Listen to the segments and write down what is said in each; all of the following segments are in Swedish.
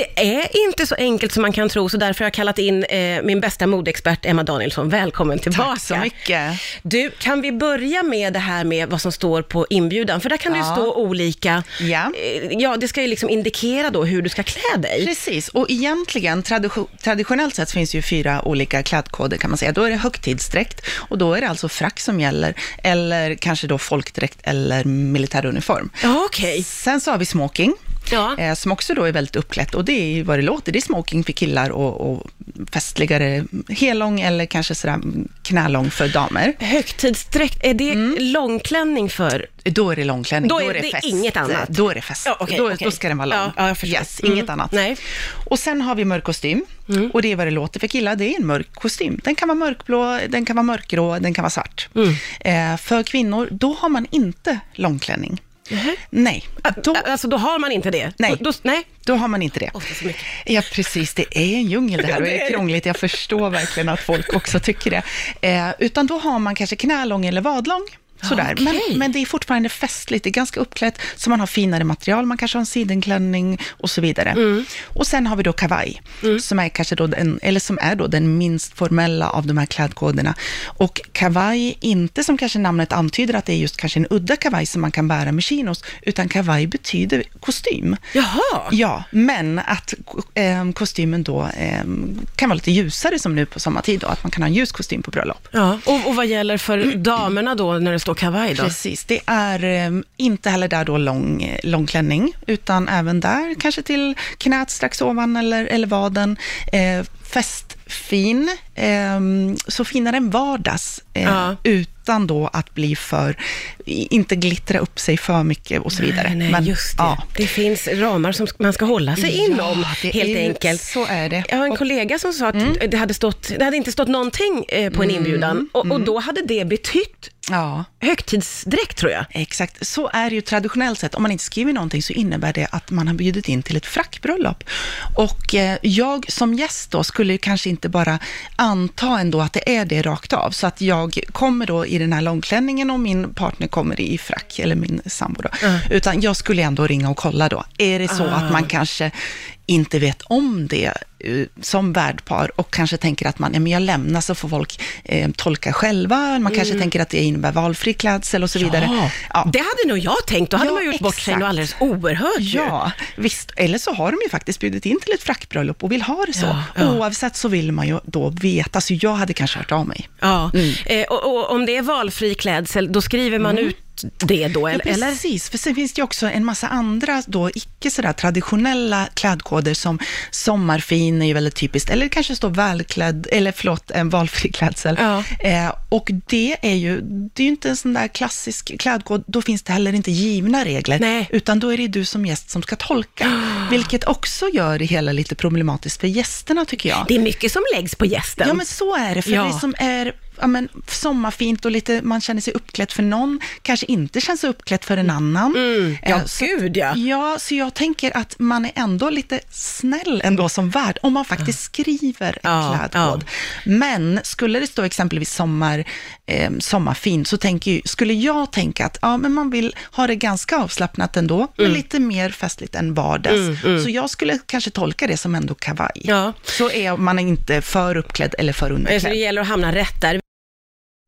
Det är inte så enkelt som man kan tro, så därför har jag kallat in eh, min bästa modeexpert Emma Danielsson. Välkommen tillbaka. Tack så mycket. Du, kan vi börja med det här med vad som står på inbjudan? För där kan det ju Ja. stå olika, Ja. eh, ja, det ska ju liksom indikera då hur du ska klä dig. Precis, och egentligen tradition, traditionellt sett finns ju fyra olika klädkoder kan man säga. Då är det högtidsdräkt och då är det alltså frack som gäller, eller kanske då folkdräkt eller militäruniform. Ja, okej. Sen så har vi smoking, Ja. eh, som också då är väldigt uppklätt och det är ju vad det låter. Det är smoking för killar och, och festligare hellång eller kanske sådär knälång för damer. Högtidsdräkt, är det Mm. långklänning för? Då är det långklänning, Då då är är, det det fest. inget annat. Då är det fest. Ja, okej, då, okej. då ska den vara lång. Ja, yes, Mm. inget annat. Nej. Och sen har vi mörk kostym. Och det är vad det låter för killar, det är en mörk kostym. Den kan vara mörkblå, den kan vara mörkgrå, den kan vara svart. Mm. Eh, för kvinnor, då har man inte långklänning. Nej, då, Alltså då har man inte det? Nej. Då, nej. då har man inte det. Åh, det. Ja, precis. Det är en djungel det här och det är krångligt. Jag förstår verkligen att folk också tycker det. Eh, utan då har man kanske knälång eller vadlång. Sådär. okej. Men, men det är fortfarande festligt, det är ganska uppklätt, så man har finare material, man kanske har en sidenklänning och så vidare. Mm. Och sen har vi då kavaj, som är kanske då den, eller som är då den minst formella av de här klädkoderna. Och kavaj, inte som kanske namnet antyder att det är just kanske en udda kavaj som man kan bära med chinos, utan kavaj betyder kostym. Jaha. Ja, men att eh, kostymen då eh, kan vara lite ljusare som nu på sommartid då, att man kan ha en ljus kostym på bröllop. Ja. Och, och vad gäller för damerna då, när det står kavaj då? Precis, det är eh, inte heller där då lång, lång klänning, utan även där kanske till knät strax ovan eller, eller vaden. Eh, festfin, eh, så finare än vardags, eh, Ja. utan då att bli för, inte glittra upp sig för mycket och så vidare. Nej, nej Men, just det. Ja. Det finns ramar som man ska hålla sig inom, Ja, det helt är enkelt. Så är det. Jag har en Och- kollega som sa att det, hade stått, det hade inte stått någonting eh, på en inbjudan och, och då hade det betytt ja. högtidsdräkt tror jag. Exakt, så är det ju traditionellt sett. Om man inte skriver någonting så innebär det att man har bjudit in till ett frackbröllop. Och eh, jag som gäst då skulle ju kanske inte bara anta ändå att det är det rakt av. Så att jag kommer då i den här långklänningen och min partner kommer i frack, eller min sambo då. Utan jag skulle ändå ringa och kolla då. Är det så att man kanske inte vet om det som värdpar och kanske tänker att man, ja, men jag lämnar så får folk eh, tolka själva. Man kanske tänker att det innebär valfri klädsel och så vidare. Ja. Det hade nog jag tänkt. Då hade Ja, man gjort bort sig exakt. något alldeles oerhört ju. Ja, visst. Eller så har de ju faktiskt bjudit in till ett frackbröllop och vill ha det så. Ja, ja. Oavsett så vill man ju då veta, så jag hade kanske hört av mig. Ja. Mm. Eh, och, och om det är valfri klädsel, då skriver man ut det då, Ja, eller? eller? precis. För sen finns det ju också en massa andra då icke sådär traditionella klädkoder som sommarfin är ju väldigt typiskt, eller kanske står välklädd, eller förlåt, en valfri klädsel. Ja. Eh, och det är ju, det är ju inte en sån där klassisk klädkod, då finns det heller inte givna regler, Nej. utan då är det du som gäst som ska tolka, vilket också gör det hela lite problematiskt för gästerna tycker jag. Det är mycket som läggs på gästen. Ja, men så är det. För Ja. det som är ja, men, sommarfint och lite, man känner sig uppklädd för någon, kanske inte känns uppklädd för en annan. Mm. Ja, Eh, så, gud ja. ja, så jag tänker att man är ändå lite snäll ändå som värd, om man faktiskt skriver en Ja, klädkod. Men skulle det stå exempelvis sommar, eh, sommarfint, så tänker skulle jag tänka att ja, men man vill ha det ganska avslappnat ändå, Mm. men lite mer festligt än vardags. Så jag skulle kanske tolka det som ändå kavaj. Ja. Så är man inte för uppklädd eller för Så underklädd. det gäller att hamna rätt där.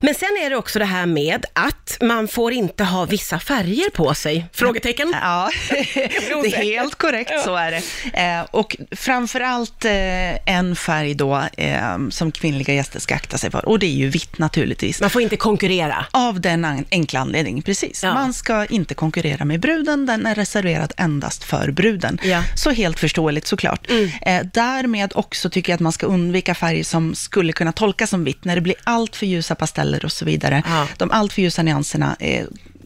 Men sen är det också det här med att man får inte ha vissa färger på sig. Frågetecken? Ja, det är helt korrekt, så är det. Eh, och framförallt eh, en färg då eh, som kvinnliga gäster ska akta sig för, och det är ju vitt naturligtvis. Man får inte konkurrera. Av den enkla anledningen, precis. Ja. Man ska inte konkurrera med bruden, den är reserverad endast för bruden. Ja. Så helt förståeligt såklart. Eh, därmed också tycker jag att man ska undvika färger som skulle kunna tolkas som vitt, när det blir allt för ljusa pasteller och så vidare. Ja. De allt för ljusa nyanserna eh,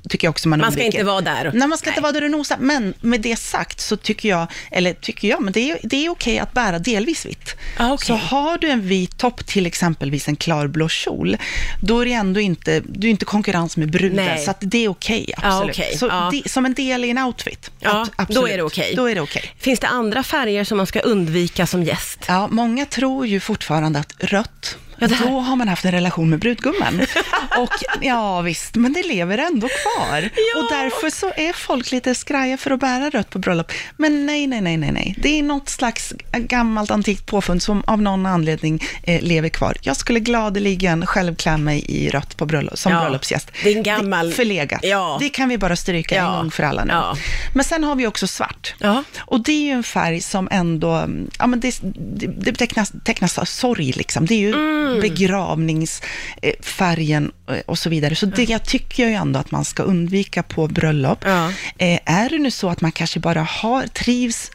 tycker jag också man Man ska undviker. inte vara där. Nej, man ska inte vara där och nosa. Men med det sagt så tycker jag, eller tycker jag, men det är, det är okej att bära delvis vitt. Ah, okej. Så har du en vit topp, till exempelvis en klarblå kjol, då är det ändå inte, du är inte konkurrens med Nej. så att det är okej, absolut. okej. Så Ja. det, som en del i en outfit, Ja, ab- då absolut. är det okej. Då är det okej. Finns det andra färger som man ska undvika som gäst? Ja, många tror ju fortfarande att rött Ja, här- då har man haft en relation med brudgummen. och ja, visst, men det lever ändå kvar. Ja. Och därför så är folk lite skraja för att bära rött på bröllop. Men nej, nej, nej, nej, nej. Det är något slags gammalt antikt påfund som av någon anledning eh, lever kvar. Jag skulle gladeligen själv klä mig i rött på bröllop, som Ja, bröllopsgäst. det är en gammal- Det förlegat. Ja. Det kan vi bara stryka en Ja. gång för alla nu. Ja. Men sen har vi också svart. Ja. Och det är ju en färg som ändå, ja men det, det, det tecknas, tecknas av sorg liksom. Det är ju Mm. Begravningsfärgen eh, och så vidare. Så det jag tycker jag ju ändå att man ska undvika på bröllop. Ja. Eh, Är det nu så att man kanske bara har, trivs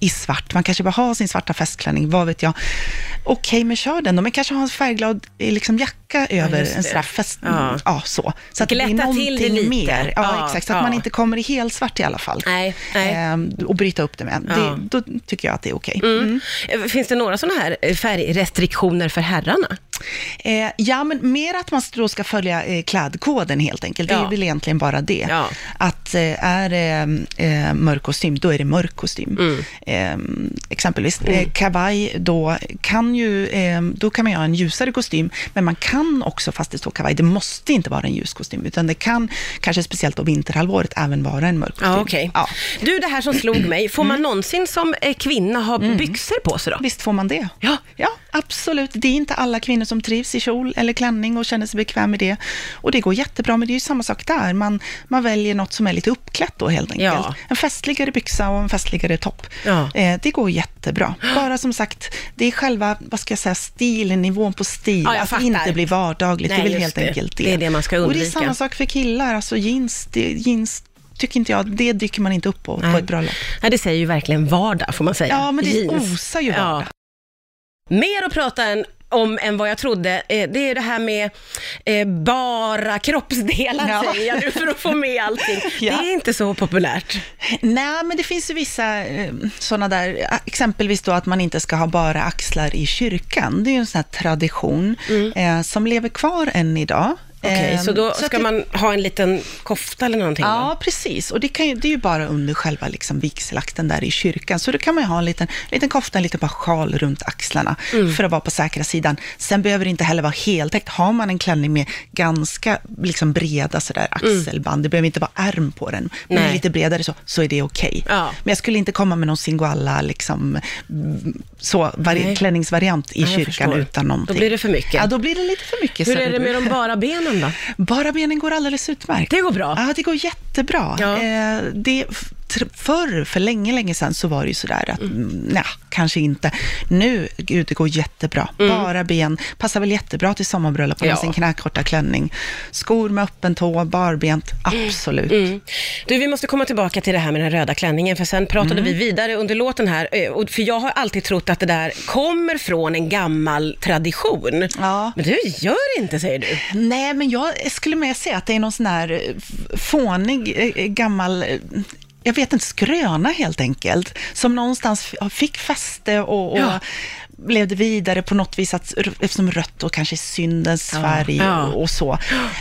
i svart, man kanske bara har sin svarta festklänning, vad vet jag. Okej, men kör den då. Men kanske ha en färgglad eh, liksom, jacka över just en fest... Ja. Ja. så. Så att det Glätta blir till det någonting lite. mer. Ja, Ja, exakt. Så att ja. man inte kommer i helt i alla fall. Nej, nej. Ehm, och bryta upp det med. Ja. Det, då tycker jag att det är okej. Mm. Eh, Finns det några sådana här färgrestriktioner för herrarna? Eh, ja, men mer att man då ska följa eh, klädkoden helt enkelt. Det Ja. är väl egentligen bara det. Ja. Att eh, är det eh, mörk kostym, då är det mörk kostym. Mm. Eh, exempelvis eh, kavaj, då kan, ju, eh, då kan man ha en ljusare kostym, men man kan också, fast det står kavaj, det måste inte vara en ljus kostym, utan det kan, kanske speciellt då vinterhalvåret, även vara en mörk kostym. Ja, okej. Ja. Du, det här som slog mig, får man någonsin som eh, kvinna ha byxor på sig då? Visst får man det? Ja. ja, absolut. Det är inte alla kvinnor som trivs i kjol eller klänning och känner sig bekväm med det. Och det går jättebra, men det är ju samma sak där. Man, man väljer något som är lite uppklätt då helt enkelt. Ja. En festligare byxa och en festligare topp. Ja. Eh, det går jättebra. Bara som sagt, det är själva, vad ska jag säga, stilen, nivån på stil. Ja, jag att inte blir vardagligt. Nej, det är väl helt det. enkelt det. Det är det man ska Och det är undvika. samma sak för killar. Alltså jeans, det, jeans tycker inte jag, det dyker man inte upp på, på ett bröllop. Nej, det säger ju verkligen vardag, får man säga. Ja, men det Jeans. osar ju vardag. Mer att prata än, om än vad jag trodde, eh, det är det här med eh, bara kroppsdelar, Ja. säger jag nu, för att få med allting. Ja. Det är inte så populärt. Nej, men det finns ju vissa eh, sådana där, exempelvis då att man inte ska ha bara axlar i kyrkan. Det är ju en sån här tradition eh, som lever kvar än idag. Mm. Okej, Eh, så då att ska det- man ha en liten kofta eller någonting? Ja, va? precis. Och det, kan ju, det är ju bara under själva liksom vigselakten där i kyrkan. Så då kan man ju ha en liten, liten kofta, en liten bara sjal runt axlarna Mm. för att vara på säkra sidan. Sen behöver det inte heller vara heltäckt. Har man en klänning med ganska liksom breda sådär axelband, det behöver inte vara ärm på den, men Mm. Nej. lite bredare så, så är det okej. Ja. Men jag skulle inte komma med någon singoalla liksom, mm, så, vari- Nej. klänningsvariant i jag kyrkan utan någonting. Då blir det för mycket. Ja, då blir det lite för mycket. Hur så är det med de bara benen då? Bara benen går alldeles utmärkt. Det går bra? Ja, det går jättebra. Ja. Eh, det, förr, för länge, länge sedan, så var det ju sådär att, mm. nej, kanske inte. Nu, gud, det går jättebra. Bara ben, passar väl jättebra till sommarbröllop, Mm. Ja. ja. sin knäkorta klänning. Skor med öppen tå, barbent, absolut. Mm. Du, vi måste komma tillbaka till det här med den röda klänningen, för sen pratade Mm. vi vidare under låten här, eh, för jag har alltid trott att det där kommer från en gammal tradition. Ja. Men det gör inte, säger du. Nej, men jag skulle mer säga att det är någon sån här eh, fånig, eh, gammal, jag vet inte, skröna helt enkelt, som någonstans fick fäste och, och Ja. levde vidare på något vis, att, eftersom rött då kanske syndens färg Ja. och, och så.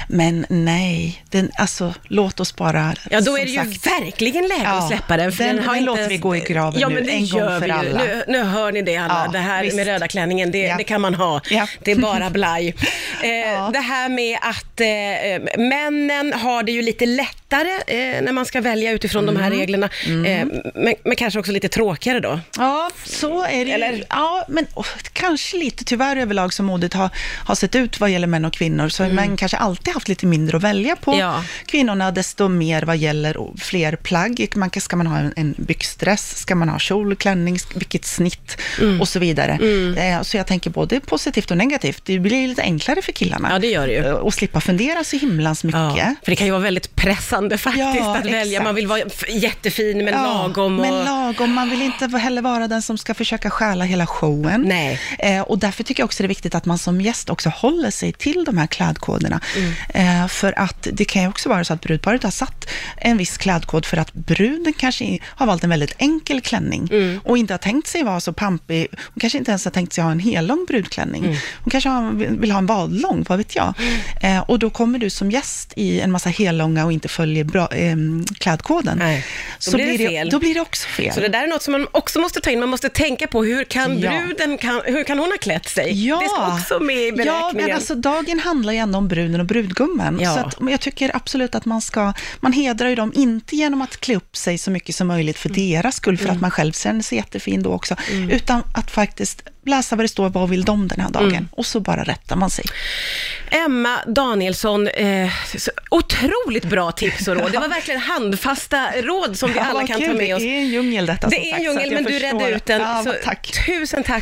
Men nej, den, alltså låt oss bara... Ja, då är det ju sagt, verkligen läge att Ja, släppa den. För den- den, har den inte låter vi gå i graven ja, nu, en gång för vi ju. alla. Nu, nu hör ni det alla. Ja, det här visst. med röda klänningen, det, Ja. det kan man ha. Ja. Det är bara blaj. Eh, Ja. Det här med att eh, männen har det ju lite lättare eh, när man ska välja utifrån de Mm. här reglerna. Eh, men, men kanske också lite tråkigare då. Ja, så är det Eller? ju. Ja, men oh, kanske lite tyvärr överlag som modet har, har sett ut vad gäller män och kvinnor, så har män kanske alltid haft lite mindre att välja på. Ja. Kvinnorna desto mer vad gäller fler plagg. Man, ska man ha en, en byxdress? Ska man ha kjol, klänning, vilket snitt och så vidare. Eh, så jag tänker både positivt och negativt. Det blir lite enklare för killarna. Ja, det gör det ju. Eh, Och slippa fundera så himlans mycket. För det kan ju vara väldigt pressande faktiskt Ja, att välja. exakt. Man vill vara jättefin men lagom. Och... Men lagom. Man vill inte heller vara den som ska försöka stjäla hela showen. Nej. Eh, och därför tycker jag också det är viktigt att man som gäst också håller sig till de här klädkoderna. Mm. Eh, för att det kan ju också vara så att brudparet har satt en viss klädkod för att bruden kanske har valt en väldigt enkel klänning Mm. och inte har tänkt sig vara så pampig. Hon kanske inte ens har tänkt sig ha en hellång brudklänning. Mm. Hon kanske har, vill ha en vadlång, vad vet jag. Eh, och då kommer du som gäst i en massa hellånga och inte följer följer bra, eh, klädkoden, Nej, då så blir det fel. då blir det också fel. Så det där är något som man också måste ta in. Man måste tänka på hur kan Ja. bruden, kan, hur kan hon ha klätt sig? Ja. Det ska också med i Ja, beräkningen. men alltså dagen handlar ju ändå om bruden och brudgummen. Ja. Så att, jag tycker absolut att man ska, man hedrar ju dem, inte genom att klä upp sig så mycket som möjligt för Mm. deras skull, för att man själv känner sig jättefin då också, utan att faktiskt läsa vad det står, vad vill de den här dagen? Mm. Och så bara rättar man sig. Emma Danielsson, eh, otroligt bra tips och råd. Det var verkligen handfasta råd som vi Ja, alla vad kan kul. ta med oss. Det är en djungel detta Det är en djungel, men du redde ut den. Ja, tack. Tusen tack